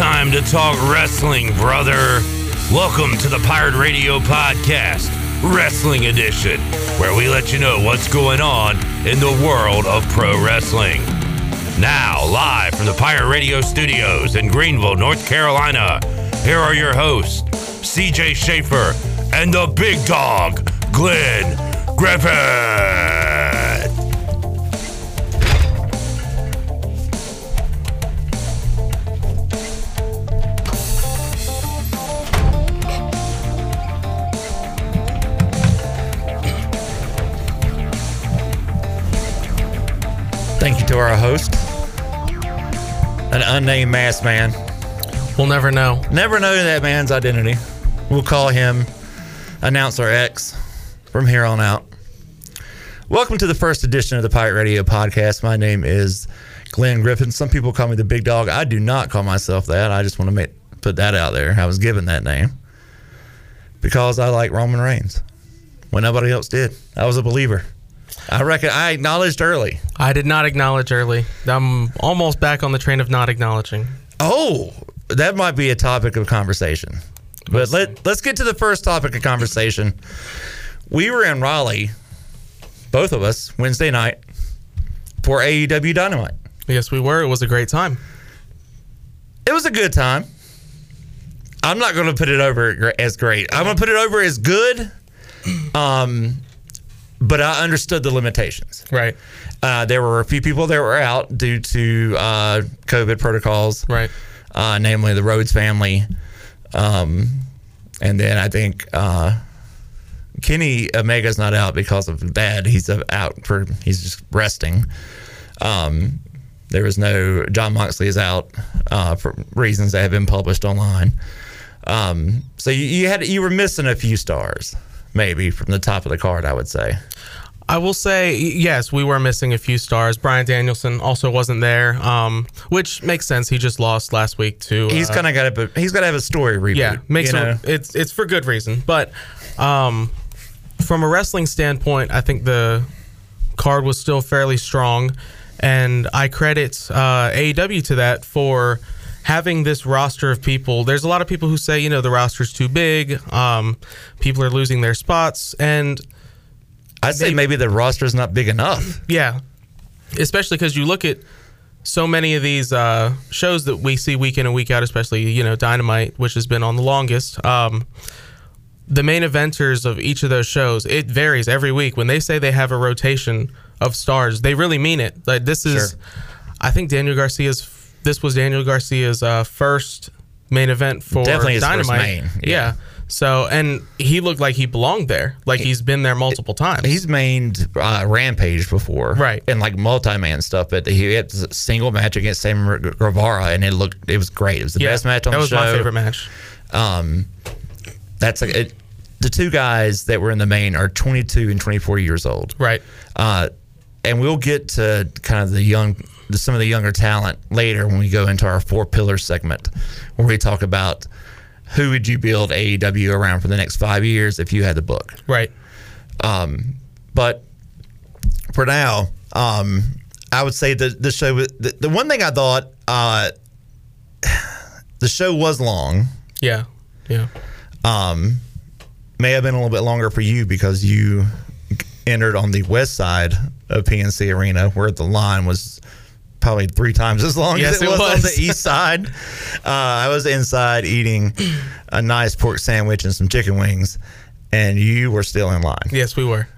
time to talk wrestling, brother. Welcome to the Pirate Radio Podcast, Wrestling Edition, where we let you know what's going on in the world of pro wrestling. Now, live from the Pirate Radio studios in Greenville, North Carolina, here are your hosts, CJ Schaefer and the big dog, Glenn Griffith. To our host, an unnamed masked man. We'll never know. Never know that man's identity. We'll call him Announcer X from here on out. Welcome to the first edition of the Pirate Radio podcast. My name is Glenn Griffin. Some people call me the big dog. I do not call myself that. I just want to make put that out there. I was given that name because I like Roman Reigns when nobody else did. I was a believer. I reckon I acknowledged early. I did not acknowledge early. I'm almost back on the train of not acknowledging. Oh, that might be a topic of conversation. But let let's get to the first topic of conversation. We were in Raleigh, both of us, Wednesday night for AEW Dynamite. Yes, we were. It was a great time. It was a good time. I'm not going to put it over as great. I'm going to put it over as good. Um, but I understood the limitations. Right. Uh, there were a few people that were out due to uh, COVID protocols. Right. uh, namely the Rhodes family. Um, and then I think uh, Kenny Omega's not out because of that. He's out for he's just resting. Um, there was no Jon Moxley is out uh, for reasons that have been published online. Um, so you, you had you were missing a few stars, maybe from the top of the card. I would say. I will say, yes, we were missing a few stars. Bryan Danielson also wasn't there, um, which makes sense. He just lost last week to. He's uh, kind of got to he's got to have a story reboot. yeah, makes you no, know? it's it's for good reason. But um, from a wrestling standpoint, I think the card was still fairly strong, and I credit uh, AEW to that for having this roster of people. There's a lot of people who say, you know, the roster's too big. Um, people are losing their spots, and I'd say maybe the roster's not big enough. yeah, especially because you look at so many of these uh, shows that we see week in and week out, especially you know Dynamite, which has been on the longest. Um, the main eventers of each of those shows, it varies every week. When they say they have a rotation of stars, they really mean it. Like this is, Sure. I think Daniel Garcia's. This was Daniel Garcia's uh, first main event for Definitely his first Dynamite. main, yeah. yeah. So and he looked like he belonged there, like he's been there multiple times. He's mained uh, Rampage before, Right. And like multi-man stuff, but he had a single match against Sam Guevara, and it looked it was great. It was the Yeah, best match on the show. that was my favorite match. Um, that's like it, the two guys that were in the main are 22 and 24 years old, Right. uh, and we'll get to kind of the young, some of the younger talent later when we go into our four pillars segment, where we talk about who would you build AEW around for the next five years if you had the book. Right. Um, but for now, um, I would say the the show. The, the one thing I thought, uh, the show was long. Yeah. Yeah. Um, may have been a little bit longer for you because you entered on the west side of PNC Arena, where the line was probably three times as long Yes, as it, it was, on the east side. Uh, I was inside eating a nice pork sandwich and some chicken wings, and you were still in line. Yes, we were.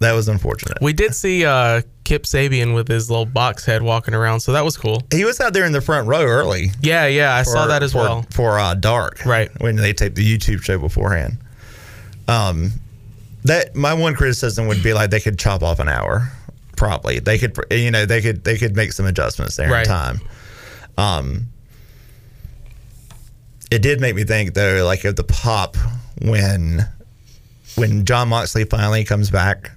That was unfortunate. We did see uh, Kip Sabian with his little box head walking around, so that was cool. He was out there in the front row early. Yeah, yeah, I saw that as for, well. for uh, Dark, Right. When they taped the YouTube show beforehand. Um, that my one criticism would be like they could chop off an hour, probably. They could, you know, they could they could make some adjustments there in time. Um, it did make me think though, like of the pop when when Jon Moxley finally comes back.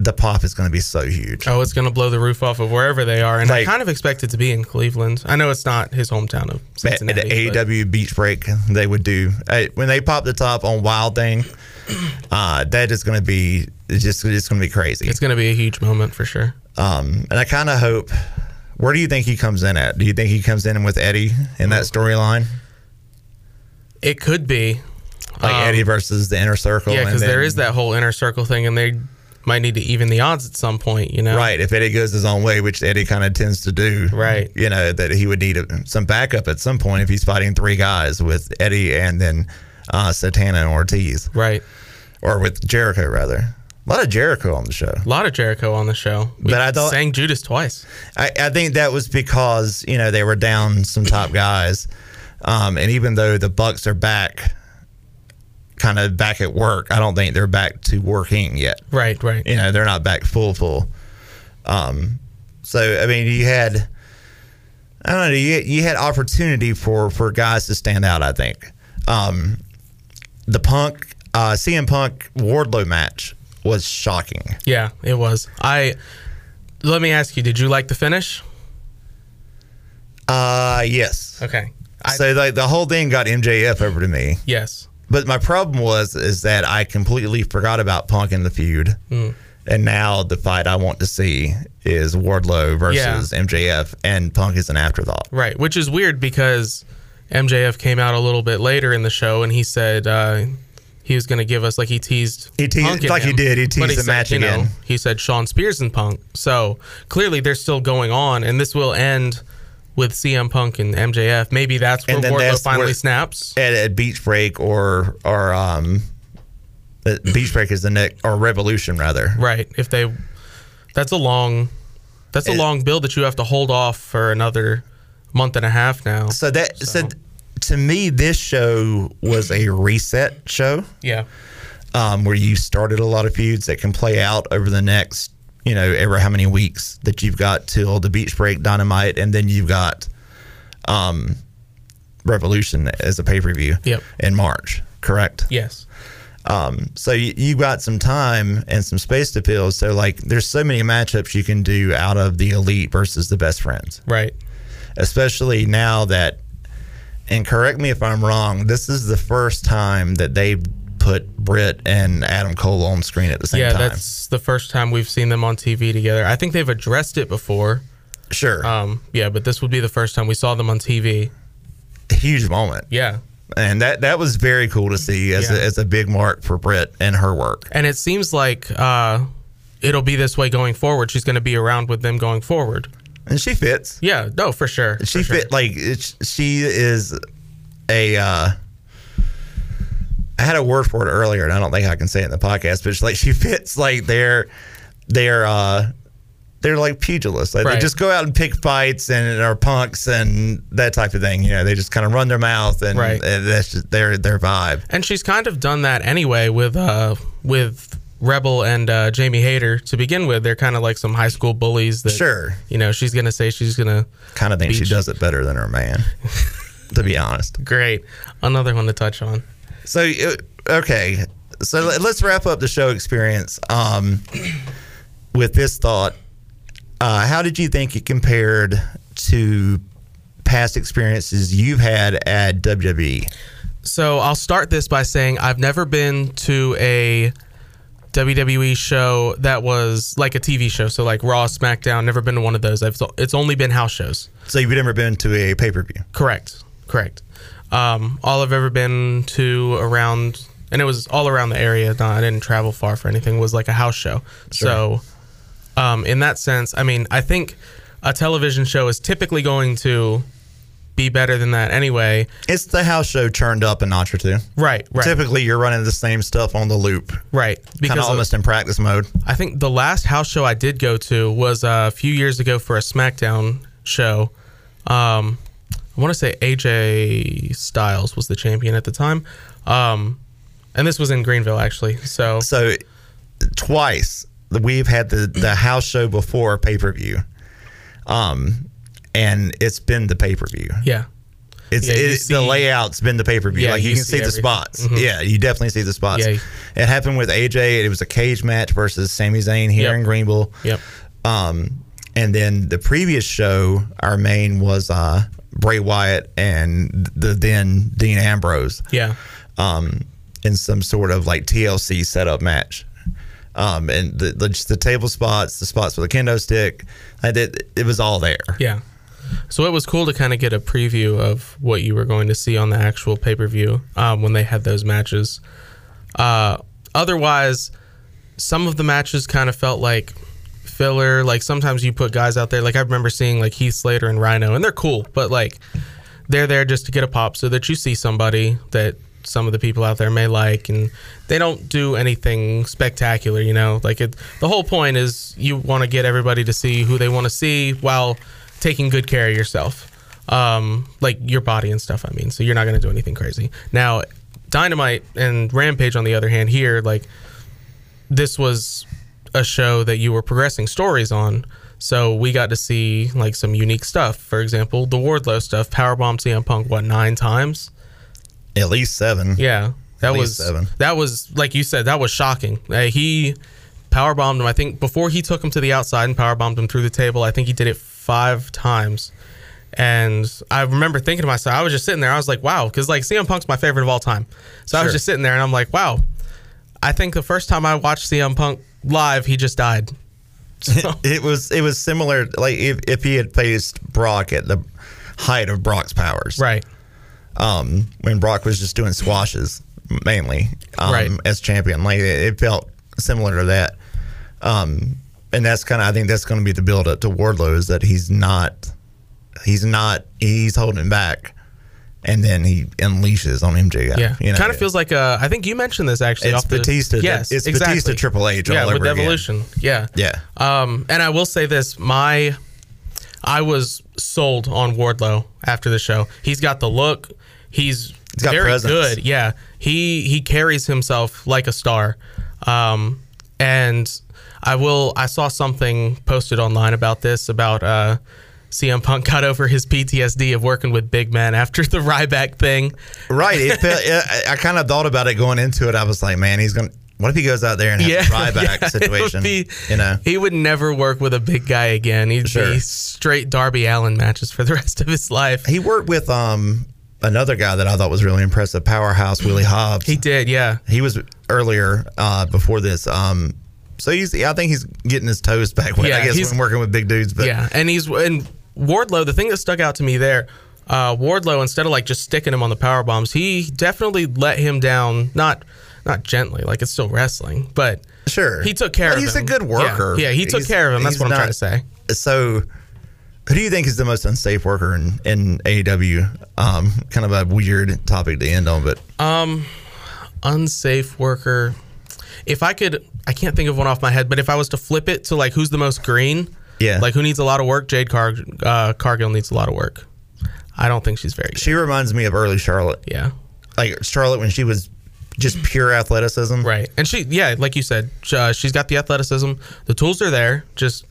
The pop is going to be so huge. Oh, it's going to blow the roof off of wherever they are, and Like- I kind of expect it to be in Cleveland. I know it's not his hometown of at Cincinnati. the but- AEW Beach Break, they would do uh, when they pop the top on Wild Thing. Uh, that is going to be it's just it's going to be crazy. It's going to be a huge moment for sure. Um, and I kind of hope Where do you think he comes in at? Do you think he comes in with Eddie in that storyline? It could be. Like Um, Eddie versus the inner circle? Yeah, because there is that whole inner circle thing, and they might need to even the odds at some point. You know, Right. If Eddie goes his own way, which Eddie kind of tends to do, Right. You know, that he would need a, some backup at some point if he's fighting three guys with Eddie and then uh, Santana and Ortiz, Right. or with Jericho, rather. A lot of Jericho on the show. A lot of Jericho on the show. We But I thought- sang Judas twice. I, I think that was because you know they were down some top guys, um, and even though the Bucks are back, kind of back at work, I don't think they're back to working yet. Right. Right. You know, they're not back full full. Um, so I mean, you had I don't know, you, you had opportunity for for guys to stand out. I think um, the Punk uh, CM Punk Wardlow match was shocking. Yeah, it was. I. Let me ask you. Did you like the finish? Uh, yes. Okay. I, so like the whole thing got MJF over to me. yes. But my problem was is that I completely forgot about Punk in the feud, Hmm. and now the fight I want to see is Wardlow versus MJF, and Punk is an afterthought. Right. Which is weird because MJF came out a little bit later in the show and he said uh, he was going to give us like he teased. He teased- like he did, he teased the said, match you know, again. he said Shawn Spears and Punk. So clearly they're still going on, and this will end with CM Punk and MJF. Maybe that's where Wardlow that's finally where- snaps. At, at Beach Break or or um, Beach Break is the next or Revolution rather. Right. If they, that's a long, that's a It- long build that you have to hold off for another month and a half now. So that So- so. to me, this show was a reset show. Yeah. um, where you started a lot of feuds that can play out over the next, you know, ever how many weeks that you've got till the Beach Break Dynamite, and then you've got um, Revolution as a pay per view Yep. in March, correct? Yes. Um, so you, you got some time and some space to fill. So like, there's so many matchups you can do out of the elite versus the best friends, Right. especially now that. And correct me if I'm wrong. This is the first time that they put Britt and Adam Cole on screen at the same yeah, time. Yeah, that's the first time we've seen them on TV together. I think they've addressed it before. Sure. Um, yeah, but this would be the first time we saw them on TV. A Huge moment. Yeah. And that that was very cool to see as, Yeah. a, as a big mark for Britt and her work. And it seems like uh, it'll be this way going forward. She's going to be around with them going forward. And she fits. Yeah, no, for sure. She for sure. fit like it's, she is a uh I had a word for it earlier and I don't think I can say it in the podcast, but it's like she fits like they're they're uh they're like pugilists. Like they just go out and pick fights and are punks and that type of thing. You know, they just kind of run their mouth and, Right. and that's just their their vibe. And she's kind of done that anyway with uh, with Rebel and uh, Jamie Hayter to begin with. They're kind of like some high school bullies. That, Sure. You know, she's gonna say she's gonna. Kind of think she does it better than her man. to be honest. Great. Another one to touch on. So okay, so let- let's wrap up the show experience um, with this thought. Uh, how did you think it compared to past experiences you've had at? WWE? So I'll start this by saying I've never been to a WWE show that was like a TV show. So like Raw, SmackDown. Never been to one of those. I've it's only been house shows. So you've never been to a pay per view? Correct. Correct. Um, all I've ever been to around, and it was all around the area. No, I didn't travel far for anything. Was like a house show. So, um, in that sense, I mean, I think a television show is typically going to be better than that anyway. It's the house show turned up a notch or two. Right. Right. Typically, you're running the same stuff on the loop, right. kind of- almost in practice mode. I think the last house show I did go to was uh, a few years ago for a SmackDown show. Um, I want to say AJ Styles was the champion at the time. Um, and this was in Greenville, actually. So, So twice we've had the the house show before pay per view, um, and it's been the pay per view. yeah. It's Yeah, it, see- the layout's been the pay per view. Yeah, like you, you can see see, the spots. Mhm. Yeah, you definitely see the spots. Yeah. It happened with AJ. It was a cage match versus Sami Zayn here Yep. in Greenville. Yep. Um, and then the previous show, our main was uh, Bray Wyatt and the then Dean Ambrose Yeah. um, in some sort of like TLC setup match. Um, and the, the just the table spots, the spots with the kendo stick, I did, it was all there. Yeah. So it was cool to kind of get a preview of what you were going to see on the actual pay per view um, when they had those matches. Uh, otherwise, some of the matches kind of felt like filler. Like sometimes you put guys out there. Like I remember seeing like Heath Slater and Rhino, and they're cool, but like they're there just to get a pop so that you see somebody that some of the people out there may like and they don't do anything spectacular you know like it the whole point is you want to get everybody to see who they want to see while taking good care of yourself um like your body and stuff i mean so you're not going to do anything crazy now dynamite and rampage on the other hand here like this was a show that you were progressing stories on so we got to see like some unique stuff for example the wardlow stuff powerbomb cm punk what nine times At least seven. yeah, that At was seven. that was like you said that was shocking. Uh, he power bombed him. I think before he took him to the outside and power bombed him through the table. I think he did it five times. And I remember thinking to myself, I was just sitting there. I was like, wow, because like CM Punk's my favorite of all time. So I was just sitting there and I'm like, wow. I think the first time I watched CM Punk live, he just died. So, it was it was similar like if, if he had faced Brock at the height of Brock's powers. right. um, when Brock was just doing squashes mainly um, Right. as champion. Like it, it felt similar to that. Um, and that's kind of I think that's going to be the build up to Wardlow is that he's not he's not he's holding back, and then he unleashes on MJF. Yeah, you know, kind of feels like uh, I think you mentioned this actually. It's off the, Batista- Yes, it's exactly. Batista Triple H Yeah, with again. Evolution. Yeah, Yeah. Um, and I will say this: my, I was sold on Wardlow after the show. He's got the look. He's, very presence. good. Yeah, he he carries himself like a star. Um, and I will. I saw something posted online about this about uh. CM Punk got over his PTSD of working with big men after the Ryback thing. right. It felt, I, I kind of thought about it going into it. I was like, man, he's going. to What if he goes out there and has Yeah, a Ryback yeah, situation? be- you know, He would never work with a big guy again. He'd Sure. be straight Darby Allin matches for the rest of his life. he worked with um another guy that I thought was really impressive, Powerhouse Willie Hobbs. He did, yeah. he was earlier uh, before this. Um, so he's, I think he's getting his toes back wet. Yeah, I guess when working with big dudes, but yeah, and he's and Wardlow. The thing that stuck out to me there, uh, Wardlow instead of like just sticking him on the power bombs, he definitely let him down. Not not gently, like it's still wrestling, but sure, he took care But of he's him. He's a good worker. Yeah, yeah, he took He's- care of him. That's what I'm trying to say. So, who do you think is the most unsafe worker in, in AEW? Um, kind of a weird topic to end on, but um, Unsafe worker. If I could, I can't think of one off my head, but if I was to flip it to like who's the most green, Yeah. like who needs a lot of work, Jade Car- uh, Cargill needs a lot of work. I don't think she's very good. she reminds me of early Charlotte, Yeah. like Charlotte when she was just pure athleticism. Right. And she, yeah, like you said, uh, she's got the athleticism. The tools are there. Just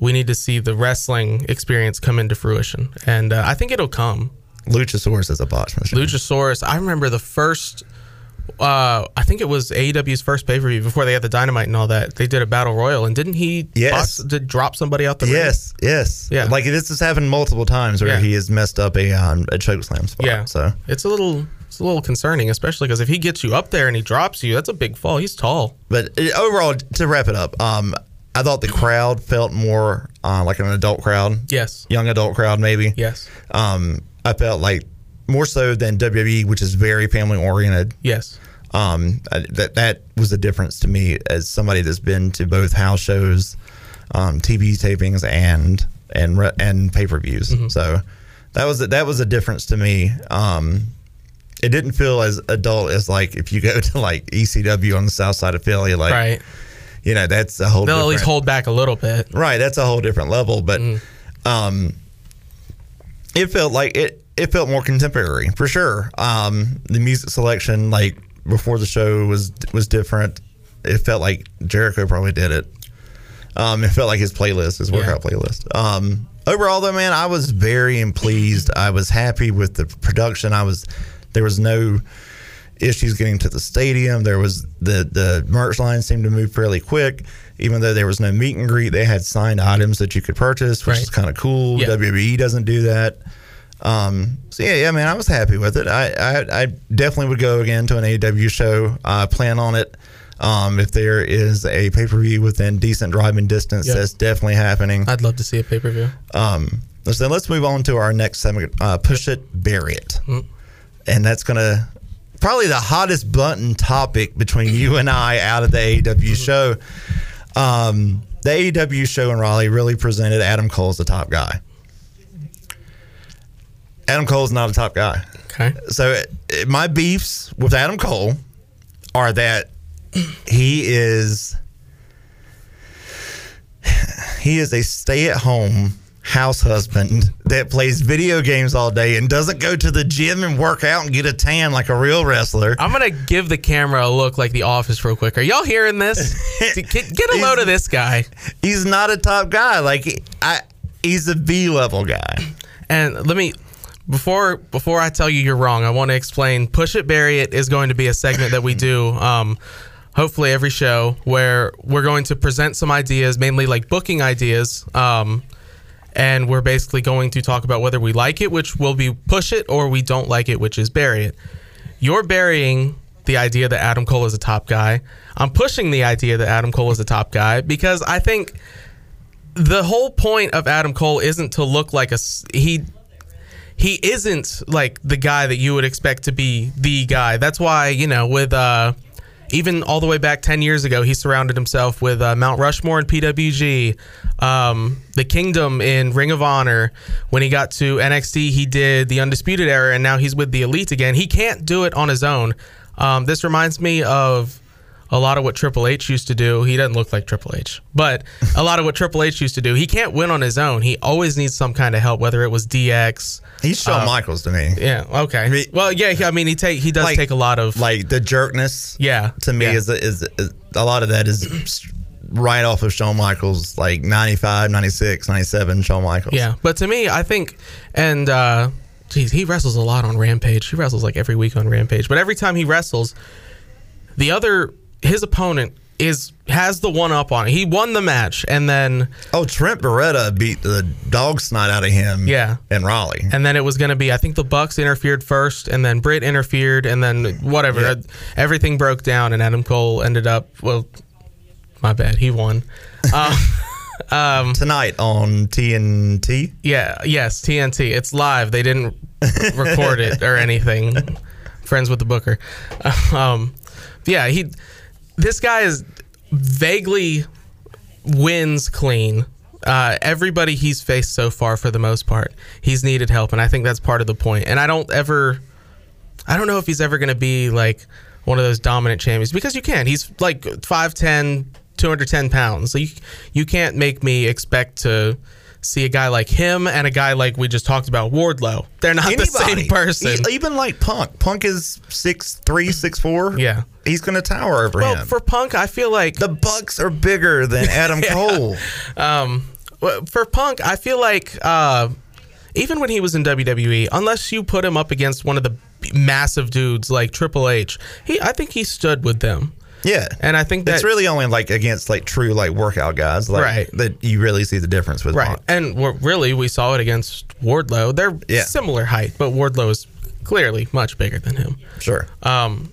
we need to see the wrestling experience come into fruition. And uh, I think it'll come. Luchasaurus is a botch machine. Luchasaurus, I remember the first, uh, I think it was AEW's first pay per view before they had the dynamite and all that. They did a battle royal. And didn't he Yes. box- did drop somebody out the ring? Yes, yes, Yeah. Like this has happened multiple times where Yeah. he has messed up a um, a choke slam spot. Yeah. So It's a little. It's a little concerning, especially because if he gets you up there and he drops you, that's a big fall. He's tall. But uh, overall, to wrap it up, um, I thought the crowd felt more uh, like an adult crowd, Yes. young adult crowd, maybe. Yes. Um, I felt like more so than WWE, which is very family oriented. Yes. Um, I- that that was a difference to me as somebody that's been to both house shows, um, TV tapings, and and and pay per views. Mm-hmm. So that was a, that was a difference to me. Um, it didn't feel as adult as like if you go to like ECW on the south side of Philly, like Right. you know that's a whole They'll at least hold back a little bit. right. That's a whole different level, but um, it felt like it. It felt more contemporary for sure. Um, the music selection, like before the show, was was different. It felt like Jericho probably did it. Um, it felt like his playlist, his workout playlist. Um, overall, though, man, I was very pleased. I was happy with the production. I was there was no issues getting to the stadium. There was the the merch line seemed to move fairly quick, even though there was no meet and greet. They had signed items that you could purchase, which Right. is kind of cool. Yeah. WWE doesn't do that. Um, so yeah, yeah, man, I was happy with it. I, I, I definitely would go again to an AEW show. I plan on it. Um, if there is a pay per view within decent driving distance, Yep. that's definitely happening. I'd love to see a pay per view. Um, so let's move on to our next segment. Uh, push it, bury it, and that's gonna probably the hottest button topic between you and I out of the AEW show. Um, the AEW show in Raleigh really presented Adam Cole as the top guy. Adam Cole's not a top guy. Okay. So it, it- my beefs with Adam Cole are that he is he is a stay-at-home house husband that plays video games all day and doesn't go to the gym and work out and get a tan like a real wrestler. I'm gonna give the camera a look like The Office real quick. Are y'all hearing this? get, get a load of this guy. He's not a top guy. Like I, he's a B-level guy. And let me before before I tell you you're wrong, I want to explain. Push it, bury it is going to be a segment that we do. Um, hopefully every show where we're going to present some ideas, mainly like booking ideas. Um, and we're basically going to talk about whether we like it, which will be push it, or we don't like it, which is bury it. You're burying the idea that Adam Cole is a top guy. I'm pushing the idea that Adam Cole is a top guy because I think the whole point of Adam Cole isn't to look like a he he isn't like the guy that you would expect to be the guy. That's why, you know, with uh even all the way back 10 years ago, he surrounded himself with uh, Mount Rushmore in PWG, um, the Kingdom in Ring of Honor. When he got to NXT, he did the Undisputed Era, and now he's with the Elite again. He can't do it on his own. Um, this reminds me of a lot of what Triple H used to do. He doesn't look like Triple H, but a lot of what Triple H used to do. He can't win on his own. He always needs some kind of help, whether it was DX. He's Shawn Michaels to me. Yeah. Okay. Well, yeah. I mean, he take he does Like- take a lot of Like the jerkness. yeah. to me yeah. is, is is a lot of that is right off of Shawn Michaels, like 95, 96, 97, Shawn Michaels. Yeah, but to me, I think, and uh, geez, he wrestles a lot on Rampage. He wrestles like every week on Rampage, but every time he wrestles, the other his opponent is has the one up on it. He won the match, and then Oh, Trent Beretta beat the dog snot out of him. Yeah. In Raleigh. and then it was going to be I think the Bucks interfered first, and then Britt interfered, and then whatever Yeah. everything broke down, and Adam Cole ended up well. My bad, he won. Uh, Tonight on TNT. Yeah, yes, TNT. It's live. They didn't record it or anything. Friends with the Booker. Um, yeah, he. This guy is vaguely wins clean. Uh, everybody he's faced so far, for the most part, he's needed help, and I think that's part of the point. And I don't ever, I don't know if he's ever going to be like one of those dominant champions because you can't. He's like 5'10", 210 pounds. So you, you can't make me expect to see a guy like him and a guy like we just talked about, Wardlow. They're not the same person. Even like Punk. Punk is six three, six four. Yeah. He's going to tower over him. well, him. for Punk, I feel like the Bucks are bigger than Adam Cole. um, for Punk, I feel like uh, even when he was in WWE, unless you put him up against one of the massive dudes like Triple H, he I think he stood with them. Yeah. And I think that It's really only like against like true like workout guys, like Right. that you really see the difference with right, Punk. and really we saw it against Wardlow. They're Yeah. similar height, but Wardlow is clearly much bigger than him. Sure. Um,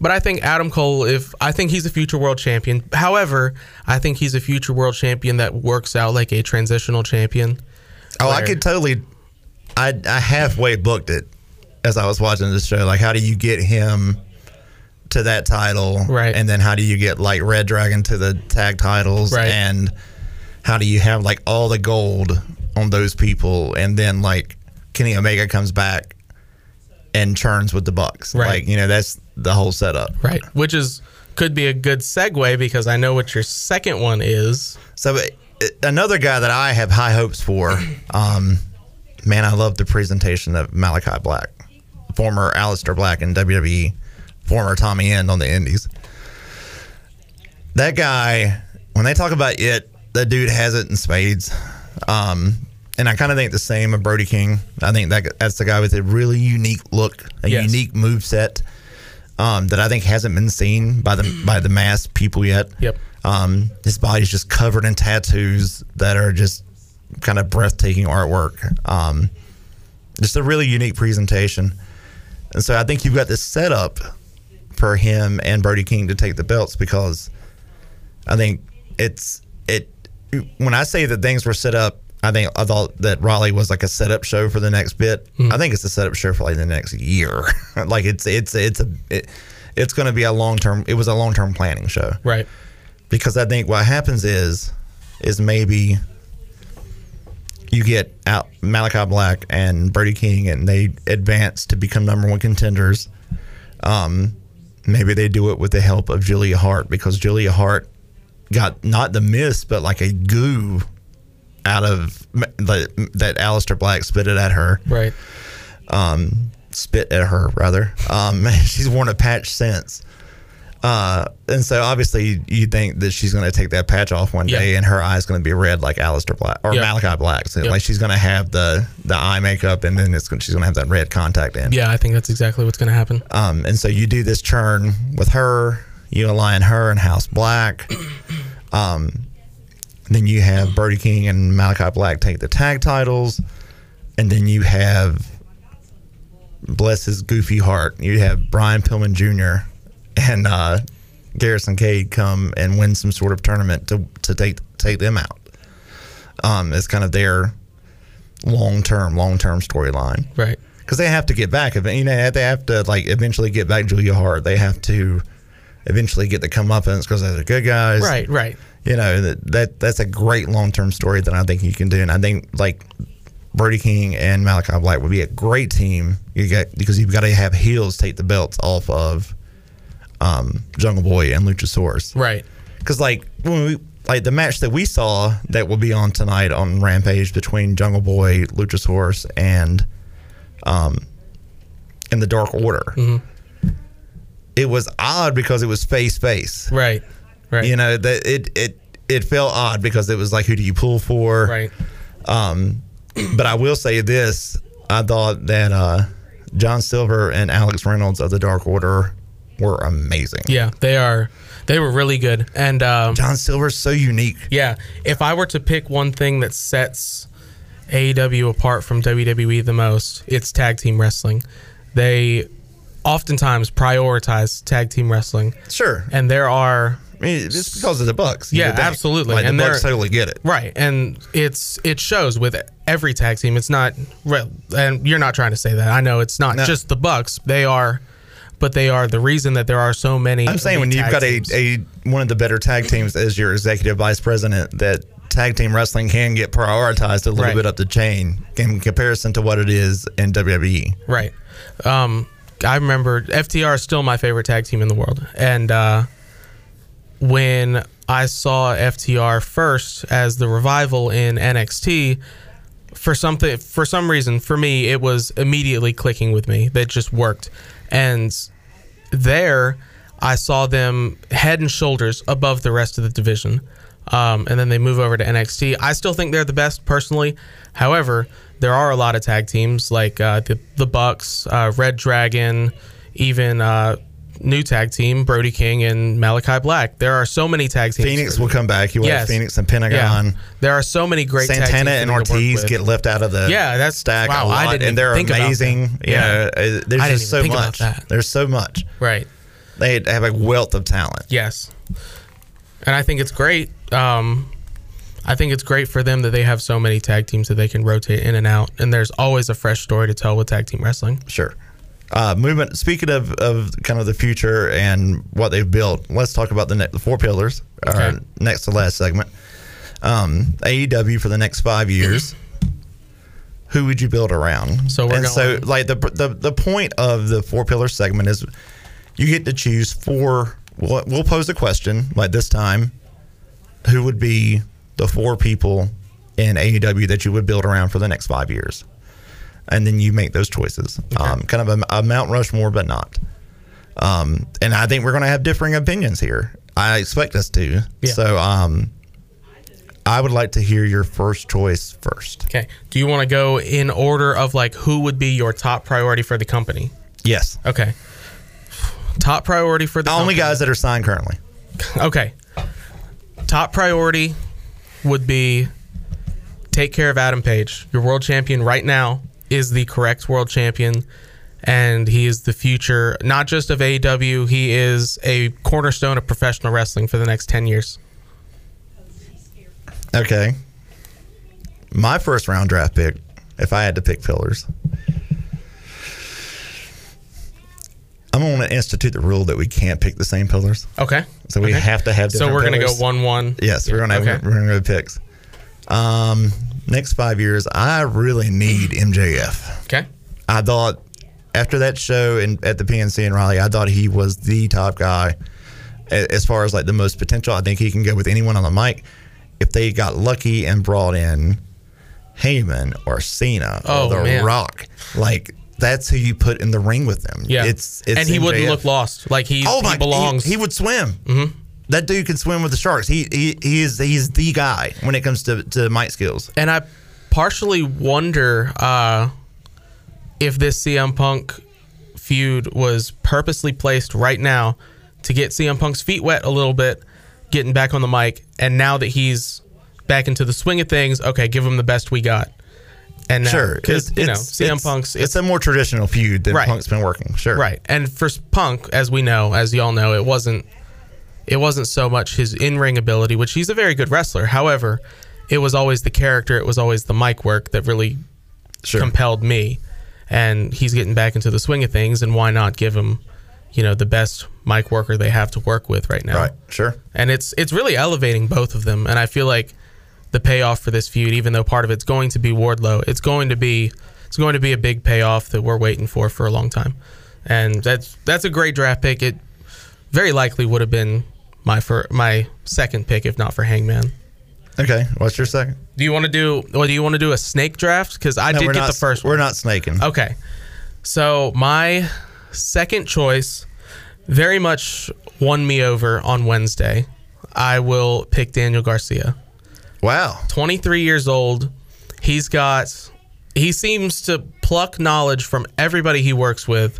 but I think Adam Cole, if I think he's a future world champion. However, I think he's a future world champion that works out like a transitional champion. Oh, I could totally. I I halfway booked it as I was watching this show. Like, how do you get him to that title? Right. And then how do you get like Red Dragon to the tag titles? Right. And how do you have like all the gold on those people? And then like Kenny Omega comes back and churns with the Bucks. Right. Like you know that's the whole setup. Right. Which is could be a good segue because I know what your second one is. So another guy that I have high hopes for, um, man, I love the presentation of Malachi Black, former Aleister Black in WWE, former Tommy End on the Indies. That guy, when they talk about it, that dude has it in spades. Um, and I kind of think the same of Brody King. I think that that's the guy with a really unique look, a Yes. unique move set um, that I think hasn't been seen by the by the mass people yet. Yep. Um, his body's just covered in tattoos that are just kind of breathtaking artwork. Um, just a really unique presentation. And so I think you've got this setup for him and Brody King to take the belts because I think it's it. When I say that things were set up, I think I thought that Raleigh was like a setup show for the next bit. I think it's a setup show for like the next year. like it's it's it's a it, it's going to be a long term. It was a long term planning show Right. because I think what happens is is maybe you get out Malachi Black and Brody King and they advance to become number one contenders. Um, maybe they do it with the help of Julia Hart because Julia Hart got not the miss but like a goo out of that that Aleister Black spit it at her Right. um, spit at her rather. Um, she's worn a patch since. Uh, and so obviously you think that she's going to take that patch off one Yeah. day and her eye's going to be red like Aleister Black or Yeah. Malachi Black. So Yeah. like she's going to have the the eye makeup and then it's gonna, she's going to have that red contact in. Yeah, I think that's exactly what's going to happen. Um, and so you do this churn with her, you align her and House Black. Um, then you have Brody King and Malachi Black take the tag titles, and then you have bless his goofy heart. You have Brian Pillman Jr. and uh, Garrison Cade come and win some sort of tournament to to take take them out. Um, it's kind of their long term long term storyline Right. because they have to get back. You know, they have to like eventually get back Julia Hart. They have to eventually get the comeuppance because they're the good guys. Right. Right. You know that, that that's a great long term story that I think you can do, and I think like Brody King and Malachi Black would be a great team. You got because you've got to have heels take the belts off of um, Jungle Boy and Luchasaurus Right. because like when we like the match that we saw that will be on tonight on Rampage between Jungle Boy, Luchasaurus, and um, and the Dark Order. It was odd because it was face face. Right. Right. You know that it it it felt odd because it was like who do you pull for? Right. Um, but I will say this: I thought that uh, John Silver and Alex Reynolds of the Dark Order were amazing. Yeah, they are. They were really good. And um, John Silver's so unique. yeah, if I were to pick one thing that sets AEW apart from WWE the most, it's tag team wrestling. They oftentimes prioritize tag team wrestling, Sure. and there are I mean, it's because of the Bucks. Yeah, absolutely. Like, And the Bucks totally get it. right, and it's it shows with every tag team. It's not, and you're not trying to say that. I know it's not No. just the Bucks. They are, but they are the reason that there are so many. I'm saying when you've got a, a one of the better tag teams as your executive vice president, that tag team wrestling can get prioritized a little Right. bit up the chain in comparison to what it is in. WWE. Right. Um, I remember FTR is still my favorite tag team in the world, and uh, when I saw FTR first as the revival in NXT, for something for some reason for me it was immediately clicking with me. That just worked, and there I saw them head and shoulders above the rest of the division. Um, and then they move over to NXT. I still think they're the best personally. However, there are a lot of tag teams like uh, the the Bucks, uh, Red Dragon, even uh, new tag team Brody King and Malachi Black. There are so many tag teams. Phoenix will come back. You have Yes. Phoenix and Yeah, Pentagon. there are so many great tag Santana and that they work Ortiz get left out of the Yeah, that's- stack wow, a I lot, didn't and they're amazing. Yeah. know, uh, there's I just so much. There's so much. right. They have a wealth of talent. Yes, and I think it's great. Um, I think it's great for them that they have so many tag teams that they can rotate in and out, and there's always a fresh story to tell with tag team wrestling. Sure. Uh, movement. Speaking of, of kind of the future and what they've built, let's talk about the, ne- the four pillars. Our next to last segment. Um, AEW for the next five years. Who would you build around? So we're and so like the, the the point of the four pillar segment is you get to choose four. We'll, we'll pose a question like this time. Who would be the four people in AEW that you would build around for the next five years? And then you make those choices. Um, kind of a, a Mount Rushmore, but not. Um, and I think we're going to have differing opinions here. I expect us to. Yeah. So um, I would like to hear your first choice first. Okay. Do you want to go in order of like who would be your top priority for the company? Yes. Okay. Top priority for the Only company. guys that are signed currently. Okay. Top priority would be take care of Adam Page. Your world champion right now is the correct world champion, and he is the future not just of AEW. He is a cornerstone of professional wrestling for the next ten years. Okay. My first round draft pick, if I had to pick pillars, I'm going to institute the rule that we can't pick the same pillars. Okay. So we Okay. have to have So we're gonna go one one. Yes, we're gonna have, Okay. we're gonna go picks. Um, next five years, I really need MJF. Okay. I thought after that show in, at the PNC in Raleigh, I thought he was the top guy as far as like the most potential. I think he can go with anyone on the mic. If they got lucky and brought in Heyman or Cena Oh, or The man. Rock, like that's who you put in the ring with them. Yeah. it's, it's and he wouldn't look lost. Like he, Oh my! he belongs. He, he would swim. Mm-hmm. That dude can swim with the sharks. He he he is he's the guy when it comes to to mic skills. and I partially wonder uh, if this CM Punk feud was purposely placed right now to get CM Punk's feet wet a little bit, getting back on the mic, and now that he's back into the swing of things, okay, give him the best we got. And now, Sure, because you know it's- CM it's- Punk's It's, a more traditional feud that Right. Punk's been working. Sure, Right. And for Punk, as we know, as y'all know, it wasn't it wasn't so much his in-ring ability, which he's a very good wrestler. However, it was always the character, it was always the mic work that really Sure. compelled me. And he's getting back into the swing of things and why not give him, you know, the best mic worker they have to work with right now. Right. Sure. And it's it's really elevating both of them and I feel like the payoff for this feud even though part of it's going to be Wardlow, it's going to be it's going to be a big payoff that we're waiting for for a long time. And that's that's a great draft pick. It very likely would have been my for my second pick if not for Hangman. Okay. What's your second? Do you want to do well, do you want to do a snake draft cuz I No, did get not, the first We're one. not snaking. Okay. So my second choice very much won me over on Wednesday. I will pick Daniel Garcia. Wow. 23 years old. He's got he seems to pluck knowledge from everybody he works with.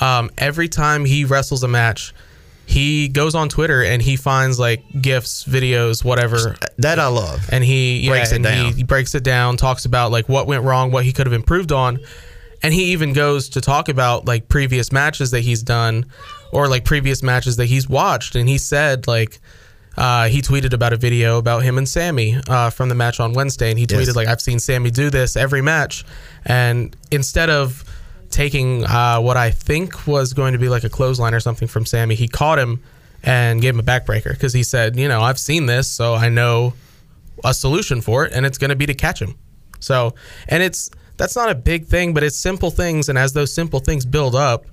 Um, every time he wrestles a match, he goes on Twitter and he finds like gifs, videos, whatever, That I love. and he yeah, Breaks it and down. He breaks it down, talks about like what went wrong, what he could have improved on, and he even goes to talk about like previous matches that he's done, or like previous matches that he's watched, and he said like. Uh, he tweeted about a video about him and Sammy uh, from the match on Wednesday, and he tweeted Yes. like, "I've seen Sammy do this every match," and instead of taking uh, what I think was going to be like a clothesline or something from Sammy, he caught him and gave him a backbreaker because he said, "You know, I've seen this, so I know a solution for it, and it's going to be to catch him." So, and it's that's not a big thing, but it's simple things, and as those simple things build up,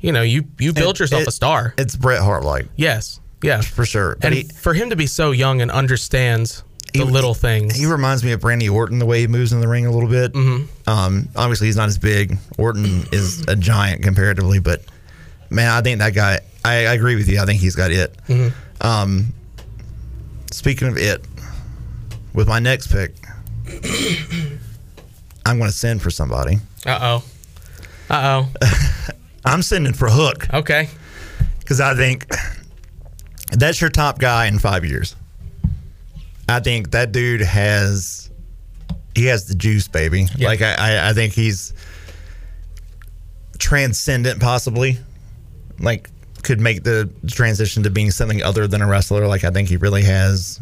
you know, you you build It- yourself it- a star. It's Bret Hart like yes, yeah, for sure. But and he, for him to be so young and understand the He- little things, he reminds me of Randy Orton the way he moves in the ring a little bit. Mm-hmm. Um, obviously, he's not as big. Orton is a giant comparatively, but man, I think that guy. I, I agree with you. I think he's got it. Mm-hmm. Um, speaking of it, with my next pick, I'm going to send for somebody. uh oh, uh oh, I'm sending for Hook okay, because I think that's your top guy in five years. I think that dude has he has the juice, baby. Yeah. Like I, I, I think he's transcendent, possibly. Like could make the transition to being something other than a wrestler. Like I think he really has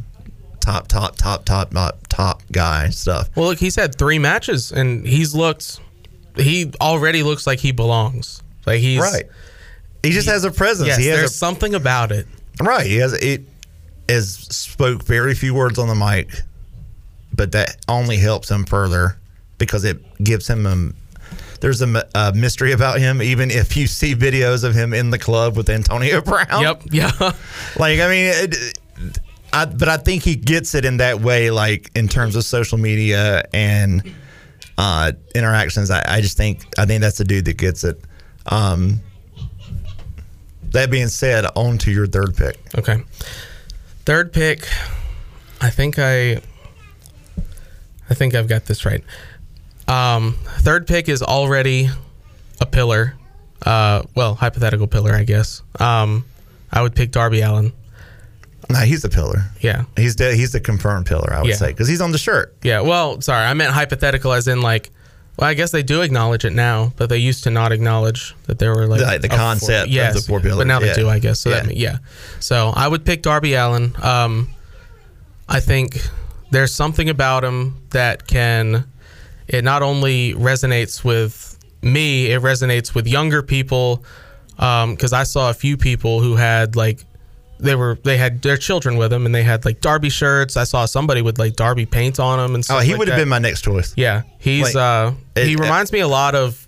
top, top, top, top, top, top guy stuff. Well, look, he's had three matches, and he's looked. He already looks like he belongs. Like he's Right. He just has a presence. Yes, he has there's a, something about it. Right. He has it has spoke very few words on the mic, but that only helps him further because it gives him a there's a mystery about him. Even if you see videos of him in the club with Antonio Brown, Yep. Yeah. Like I mean, it, I but I think he gets it in that way, like in terms of social media and uh, interactions. I, I just think I think that's the dude that gets it. Um, that being said, on to your third pick. okay. Third pick. I think I. I think I've got this right. Um, third pick is already a pillar. Uh, well, hypothetical pillar, I guess. Um, I would pick Darby Allin. Nah, he's the pillar. Yeah. He's the he's the confirmed pillar. I would Yeah. say because he's on the shirt. Yeah, well, sorry, I meant hypothetical as in like Well, I guess they do acknowledge it now, but they used to not acknowledge that there were like Like the concept of yes, the four pillars, But now yeah. they do, I guess. So Yeah. that yeah. So I would pick Darby Allin. Um, I think there's something about him that can. It not only resonates with me, it resonates with younger people. Because I saw a few people who had like they were they had their children with them and they had like Darby shirts. I saw somebody with like Darby paint on them and stuff. Oh, he like would have been my next choice. Yeah, he's Like, uh he it- reminds me a lot of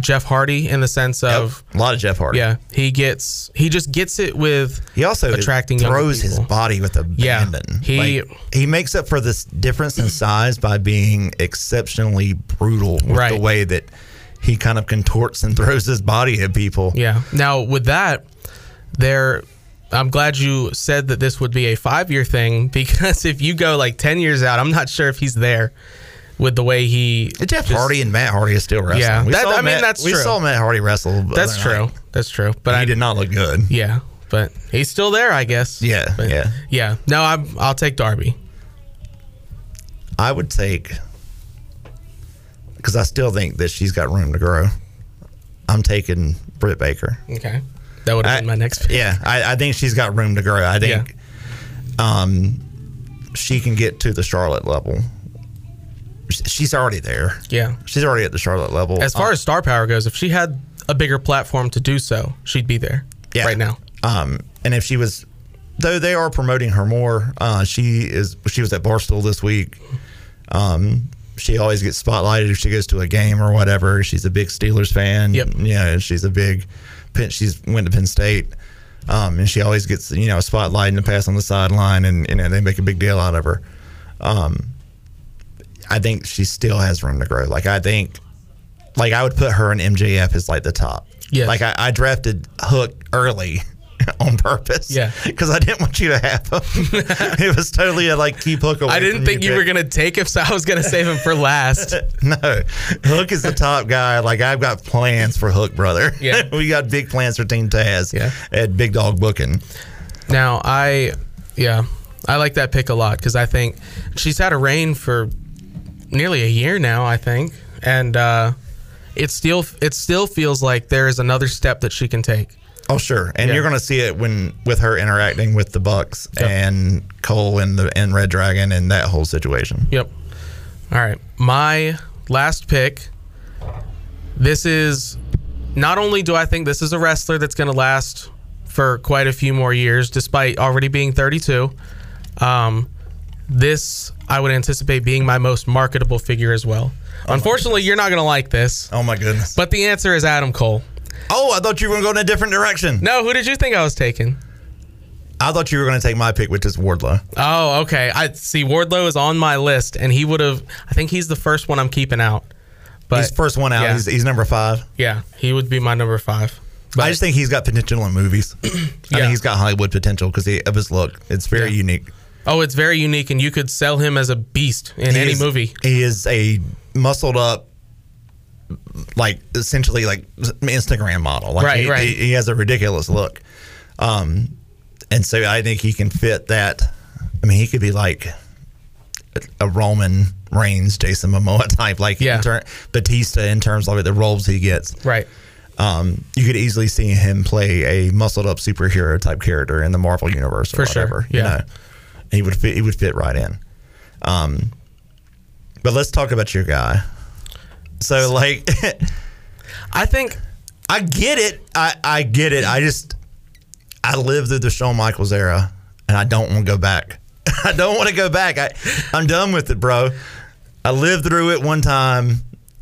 Jeff Hardy in the sense of a lot of Jeff Hardy. yeah, he gets he just gets it with He also attracting throws his body with abandon. Yeah, he- Like, he makes up for this difference in size by being exceptionally brutal with the way that he kind of contorts and throws his body at people. yeah. Now with that, there I'm glad you said that this would be a 5-year thing because if you go like 10 years out, I'm not sure if he's there with the way he Jeff just- Hardy and Matt Hardy is still wrestling. Yeah, that- I mean, Matt- that's we true. saw Matt Hardy wrestle. That's true. night. That's true. But he I did not look good. yeah, but he's still there, I guess. Yeah, But- yeah. Yeah. No, I'm I'll take Darby. I would take because I still think that she's got room to grow. I'm taking Britt Baker. Okay. That would have been my next pick. Yeah, I, I think she's got room to grow. I think um, she can get to the Charlotte level. She's already there. Yeah. She's already at the Charlotte level. As far as star power goes, if she had a bigger platform to do so, she'd be there Yeah. right now. Um, and if she was, though they are promoting her more, uh, she is. She was at Barstool this week. Um, she always gets spotlighted if she goes to a game or whatever. She's a big Steelers fan. Yep. Yeah, she's a big. Penn, she's went to Penn State, um, and she always gets you know a spotlight and a pass on the sideline, and you know they make a big deal out of her. Um, I think she still has room to grow. Like I think, like I would put her and MJF as like the top. Yeah. Like I, I drafted Hook early on purpose. Yeah. Because I didn't want you to have him. it was totally a like keep Hook away. I didn't think you were gonna take him, so I was gonna save him for last. No, Hook is the top guy. Like I've got plans for Hook, brother. Yeah. we got big plans for Team Taz. Yeah. at Big Dog Booking. Now I, yeah, I like that pick a lot because I think she's had a reign for nearly a year now. I think, and uh, it still it still feels like there is another step that she can take. Oh sure, and Yeah. you're going to see it when with her interacting with the Bucks Yep. and Cole and the and Red Dragon and that whole situation. Yep. All right. My last pick. This is not only do I think this is a wrestler that's going to last for quite a few more years, despite already being 32. Um, this I would anticipate being my most marketable figure as well. Unfortunately, you're not going to like this, Oh my goodness! but the answer is Adam Cole. Oh, I thought you were going to go in a different direction. No, who did you think I was taking? I thought you were going to take my pick, which is Wardlow. Oh, okay. I see. Wardlow is on my list, and he would have. I think he's the first one I'm keeping out. But he's first one out. yeah. He's, he's number five. Yeah, he would be my number five. But I just think he's got potential in movies. I Yeah. think he's got Hollywood potential because of his look. It's very Yeah. unique. oh, it's very unique, and you could sell him as a beast in He any is- movie. He is a muscled up, like essentially like Instagram model. Like Right, he, right. He, he has a ridiculous look, um, and so I think he can fit that. I mean, he could be like a Roman Reigns, Jason Momoa type, like Yeah. Batista in terms of the roles he gets. Right. Um, you could easily see him play a muscled up superhero type character in the Marvel universe or For sure, whatever. You yeah. know, he would fit. He would fit right in. Um, but let's talk about your guy. So, like, I think I get it. I I get it. I just I lived through the Shawn Michaels era, and I don't want to go back. I don't want to go back. I I'm done with it, bro. I lived through it one time,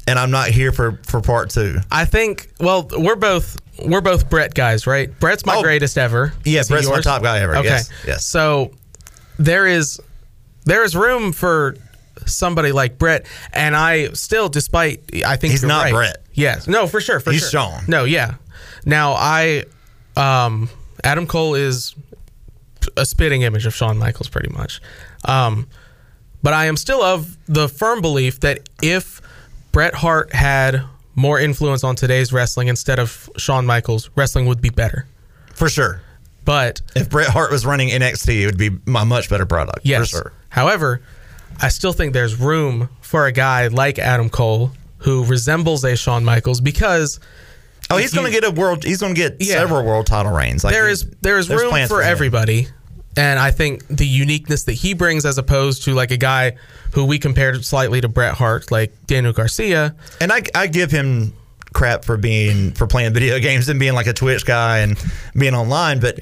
and I'm not here for for part two. I think well, we're both we're both Bret guys, right? Bret's my Oh. greatest ever. Yeah, Is Bret's my top guy ever. Okay. Yes, yes. So there is there is room for somebody like Bret, and I still, despite I think He's not right. Bret. Yes, no, for sure, for He's sure. Shawn. No, yeah. Now I, um, Adam Cole is a spitting image of Shawn Michaels, pretty much. Um, but I am still of the firm belief that if Bret Hart had more influence on today's wrestling instead of Shawn Michaels, wrestling would be better. For sure. But If Bret Hart was running NXT, it would be my much better product. yes, For sure. however, I still think there's room for a guy like Adam Cole who resembles a Shawn Michaels because Oh, he's going to get a world. He's going to get Yeah. several world title reigns. Like there he- is there is room plans for everybody. And I think the uniqueness that he brings as opposed to like a guy who we compared slightly to Bret Hart, like Daniel Garcia. And I, I give him crap for being for playing video games and being like a Twitch guy and being online, but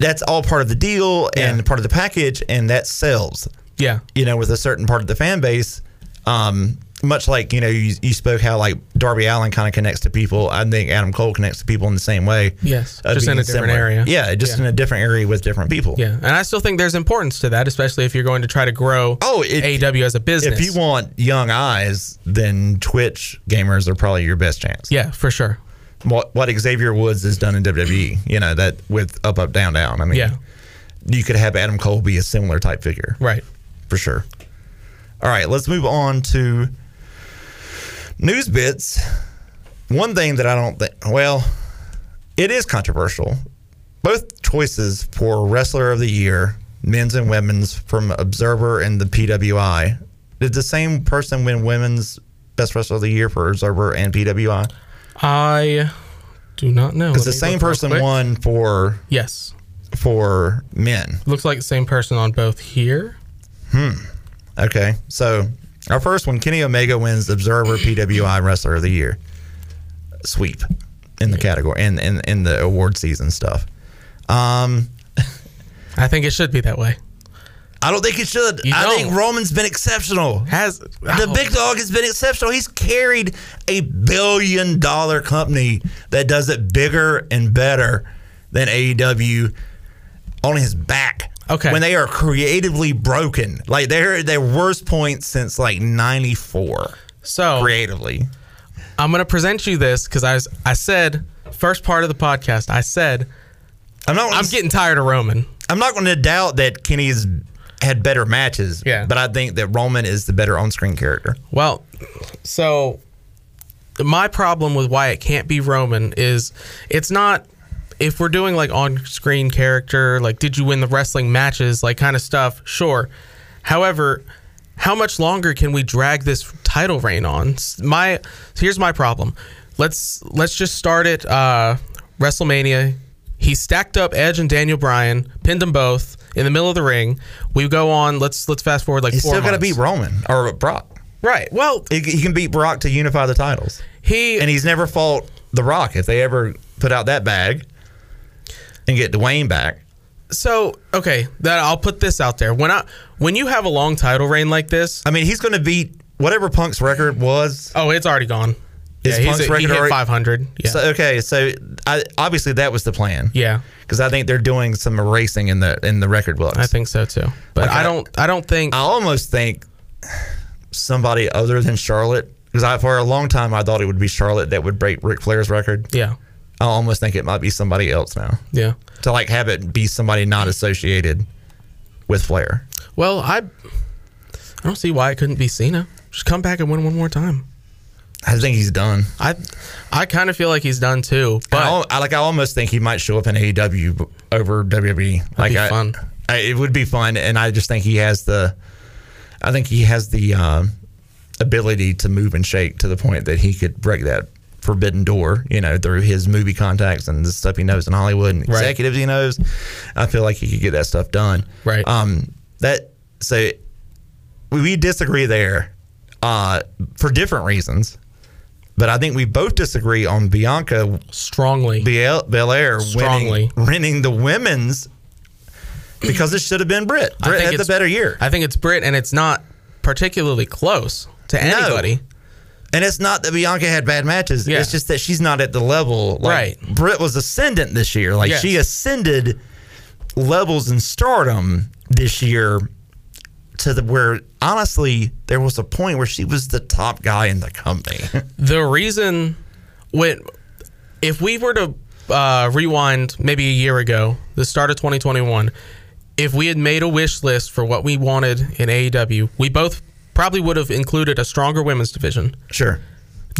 that's all part of the deal and Yeah. part of the package, and that sells. Yeah. You know, with a certain part of the fan base. Um, much like you know, you, you spoke how like Darby Allin kind of connects to people. I think Adam Cole connects to people in the same way. Yes, just in a different area. Yeah, just Yeah. in a different area with different people. Yeah. And I still think there's importance to that, especially if you're going to try to grow Oh, it- AEW as a business. If you want young eyes, then Twitch gamers are probably your best chance. yeah, for sure. What what Xavier Woods has done in WWE, you know that with up up down down. I mean, Yeah. you could have Adam Cole be a similar type figure Right. For sure. All right, let's move on to news bits. One thing that I don't think, well, it is controversial. Both choices for Wrestler of the Year, men's and women's, from Observer and the PWI. Did the same person win women's Best Wrestler of the Year for Observer and PWI? I do not know. Because the same person won for Yes. for men. Looks like the same person on both here. Okay, so our first one, Kenny Omega wins Observer PWI Wrestler of the Year sweep in the category in in, in the award season stuff. Um, I think it should be that way. I don't think it should. You I don't. think Roman's been exceptional. Has The oh, big dog has been exceptional. He's carried a billion dollar company that does it bigger and better than AEW on his back. Okay. When they are creatively broken. Like they're at their worst point since like 94 so creatively. I'm going to present you this because I was, I said first part of the podcast. I said I'm not I'm getting tired of Roman. I'm not going to doubt that Kenny's had better matches, Yeah. but I think that Roman is the better on-screen character. Well, so my problem with why it can't be Roman is it's not if we're doing like on screen character, like did you win the wrestling matches, like kind of stuff, sure. However, how much longer can we drag this title reign on? My here's my problem. Let's let's just start it uh WrestleMania. He stacked up Edge and Daniel Bryan, pinned them both in the middle of the ring. We go on. Let's let's fast forward like He's still got to beat Roman or Brock. right. Well, He, he can beat Brock to unify the titles. he and he's never fought The Rock. If they ever put out that bag and get Dwayne back, So okay, that I'll put this out there. When I when you have a long title reign like this, I mean, he's going to beat whatever Punk's record was. oh, it's already gone. Is yeah, Punk's he record hit already- 500. Yeah, So okay, so I, obviously that was the plan. yeah, because I think they're doing some erasing in the in the record books. I think so too. But I don't. I don't think. I almost think somebody other than Charlotte, because I, for a long time I thought it would be Charlotte that would break Ric Flair's record. yeah, I almost think it might be somebody else now yeah. to like have it be somebody not associated with Flair. Well, I I don't see why it couldn't be Cena. Just come back and win one more time. I think he's done. I I kind of feel like he's done too. But I, I like. I almost think he might show up in AEW over WWE. like be I, fun. I, it would be fun, and I just think he has the. I think he has the um, ability to move and shake to the point that he could break that forbidden door. You know, through his movie contacts and the stuff he knows in Hollywood and Right. executives he knows. I feel like he could get that stuff done. Right. Um. That so we disagree there, uh, for different reasons. But I think we both disagree on Bianca strongly. Bel- Belair Strongly. winning, winning the women's because it should have been Britt. I Britt think had the better year. I think it's Britt, and it's not particularly close to anybody. And it's not that Bianca had bad matches. Yeah. It's just that she's not at the level. Like, Right. Britt was ascendant this year. Like Yes. she ascended levels in stardom this year to the where honestly there was a point where she was the top guy in the company. the reason when if we were to uh, rewind maybe a year ago the start of 2021 if we had made a wish list for what we wanted in aew we both probably would have included a stronger women's division sure.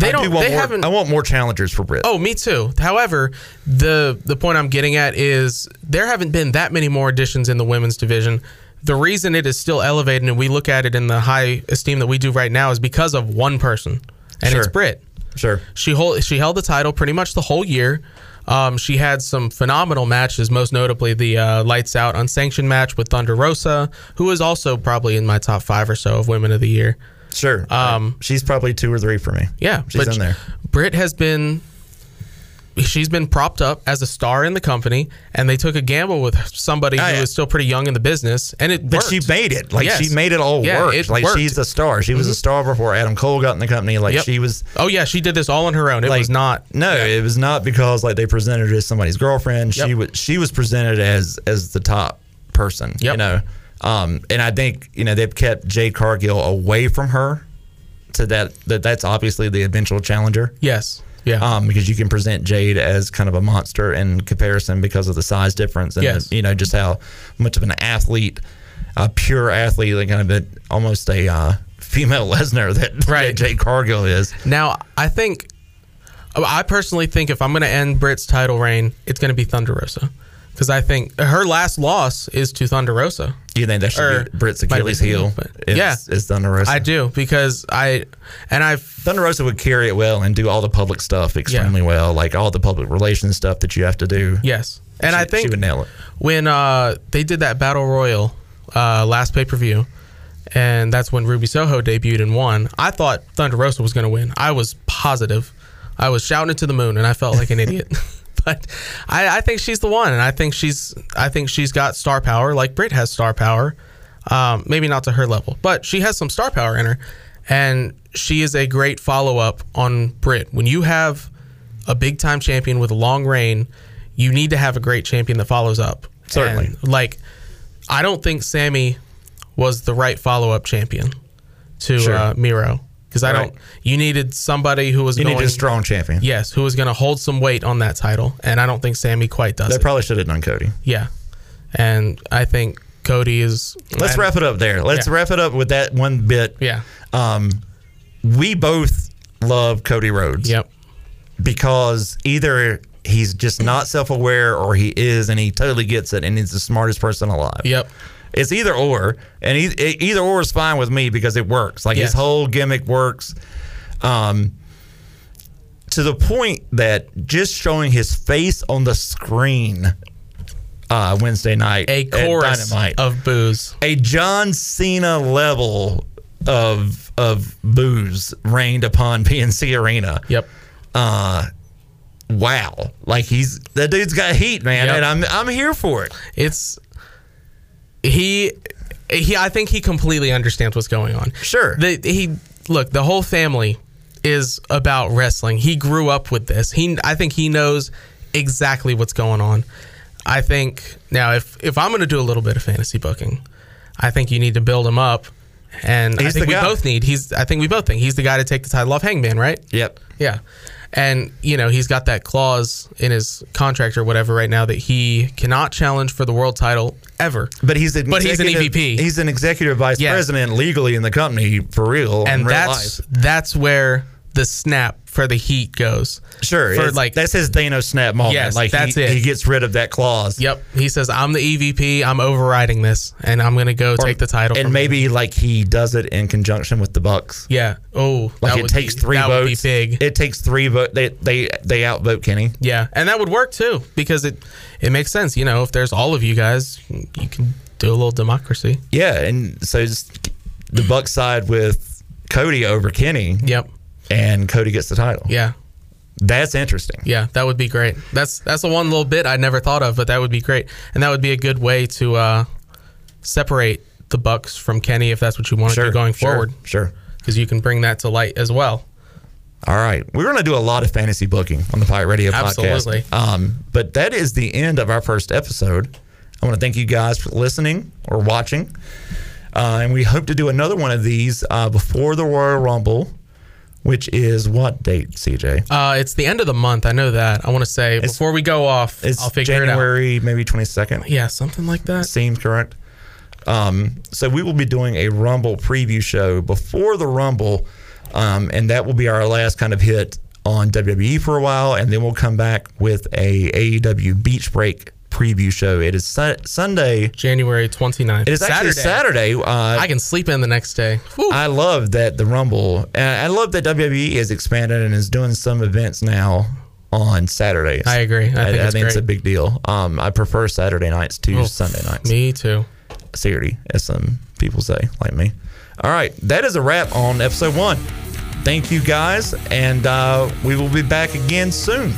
They I do don't- want they more, haven't- I want more challengers for Britt. oh me too however the the point i'm getting at is there haven't been that many more additions in the women's division the reason it is still elevated and we look at it in the high esteem that we do right now is because of one person and it's Britt. Sure. She hold she held the title pretty much the whole year. Um, she had some phenomenal matches, most notably the uh, lights out unsanctioned match with Thunder Rosa, who is also probably in my top five or so of women of the year. Sure. Um, she's probably two or three for me. Yeah, She's in there. Britt has been she's been propped up as a star in the company, and they took a gamble with somebody Oh, who yeah. is still pretty young in the business, and it But worked. she made it. Like Yes. she made it all Yeah, work. it like worked. she's a star. She was a star before Adam Cole got in the company. Like Yep. she was Oh yeah, she did this all on her own. It like was not. No, it was not because like they presented her as somebody's girlfriend. She was she was presented as as the top person. You know. Um, and I think you know they've kept Jade Cargill away from her. To that, that that's obviously the eventual challenger. Yes. Yeah. um, because you can present Jade as kind of a monster in comparison because of the size difference and Yes. you know just how much of an athlete, a pure athlete, like kind of a, almost a uh, female Lesnar that, Right. that Jade Cargill is. Now, I think, I personally think if I'm going to end Britt's title reign, it's going to be Thunder Rosa. Because I think her last loss is to Thunder Rosa. You think that should Or be Britt's Achilles heel? is, yeah. is Thunder Rosa. I do because I, and I've, Thunder Rosa would carry it well and do all the public stuff extremely well, like all the public relations stuff that you have to do. yes. And She- I think she would nail it. when uh, they did that battle royal uh, last pay per view, and that's when Ruby Soho debuted and won. I thought Thunder Rosa was going to win. I was positive. I was shouting it to the moon, and I felt like an idiot. But I, I think she's the one, and I think she's I think she's got star power, like Britt has star power. Um, maybe not to her level, but she has some star power in her, and she is a great follow up on Britt. When you have a big time champion with a long reign, you need to have a great champion that follows up. Certainly. And, like, I don't think Sammy was the right follow up champion to Sure. uh, Miro because I Right. don't. You needed somebody who was You going. a strong champion. Yes, who was going to hold some weight on that title, and I don't think Sammy quite does They it. probably should have done Cody. yeah, and I think Cody is. Let's wrap it up there. Let's Yeah. wrap it up with that one bit. Yeah. Um, we both love Cody Rhodes. Yep. because either he's just not self-aware or he is and he totally gets it and he's the smartest person alive. Yep. It's either or, and e- either or is fine with me because it works. Like Yes. his whole gimmick works, um, to the point that just showing his face on the screen uh, Wednesday night A chorus of boos. a John Cena level of of boos rained upon PNC Arena Yep. uh wow like he's that dude's got heat man Yep. and i'm i'm here for it It's he he I think he completely understands what's going on. Sure. The, he look, the whole family is about wrestling. He grew up with this. He I think he knows exactly what's going on. I think now if if I'm going to do a little bit of fantasy booking, I think you need to build him up. And I think we guy. both need. He's. I think we both think he's the guy to take the title off Hangman, right? yep Yeah. And, you know, he's got that clause in his contract or whatever right now that he cannot challenge for the world title ever. but he's an But he's an executive- EVP. he's an executive vice Yeah. president legally in the company for real And that's that's where the snap for the heat goes. sure For like that's his Thanos snap moment Yes, like that's he, it. he gets rid of that clause Yep. He says, I'm the EVP, I'm overriding this, and I'm gonna go take the title. and maybe him." like he does it in conjunction with the bucks Yeah. Oh like that it would takes be- three that votes would be big. it takes three vote they they they outvote kenny yeah. And that would work too, because it it makes sense, you know, if there's all of you guys, you can do a little democracy. yeah and so the buck side with cody over kenny Yep. And cody gets the title Yeah. that's interesting Yeah, that would be great. That's that's the one little bit I never thought of, but that would be great, and that would be a good way to uh, separate the Bucks from Kenny if that's what you want to do going sure, forward, Sure. because you can bring that to light as well. All right. We're going to do a lot of fantasy booking on the Pirate Radio Absolutely. podcast. Um, but that is the end of our first episode. I want to thank you guys for listening or watching. Uh, and we hope to do another one of these uh, before the Royal Rumble, which is what date, CJ? Uh, it's the end of the month. I know that. I want to say before we go off, It's I'll figure it out. January, maybe 22nd. Yeah, something like that. Seems correct. Um, so we will be doing a Rumble preview show before the Rumble, um, and that will be our last kind of hit on WWE for a while, and then we'll come back with a AEW Beach Break preview show. It is su- Sunday. January 29th. It is actually Saturday. Uh, I can sleep in the next day. I love that the Rumble. And I love that WWE has expanded and is doing some events now on Saturdays. I agree. I think, I, it's, think it's a big deal. Um, I prefer Saturday nights to Oh, Sunday nights. Me too. Saturday, as some people say, like me. All right, that is a wrap on episode one. Thank you guys, and uh, we will be back again soon.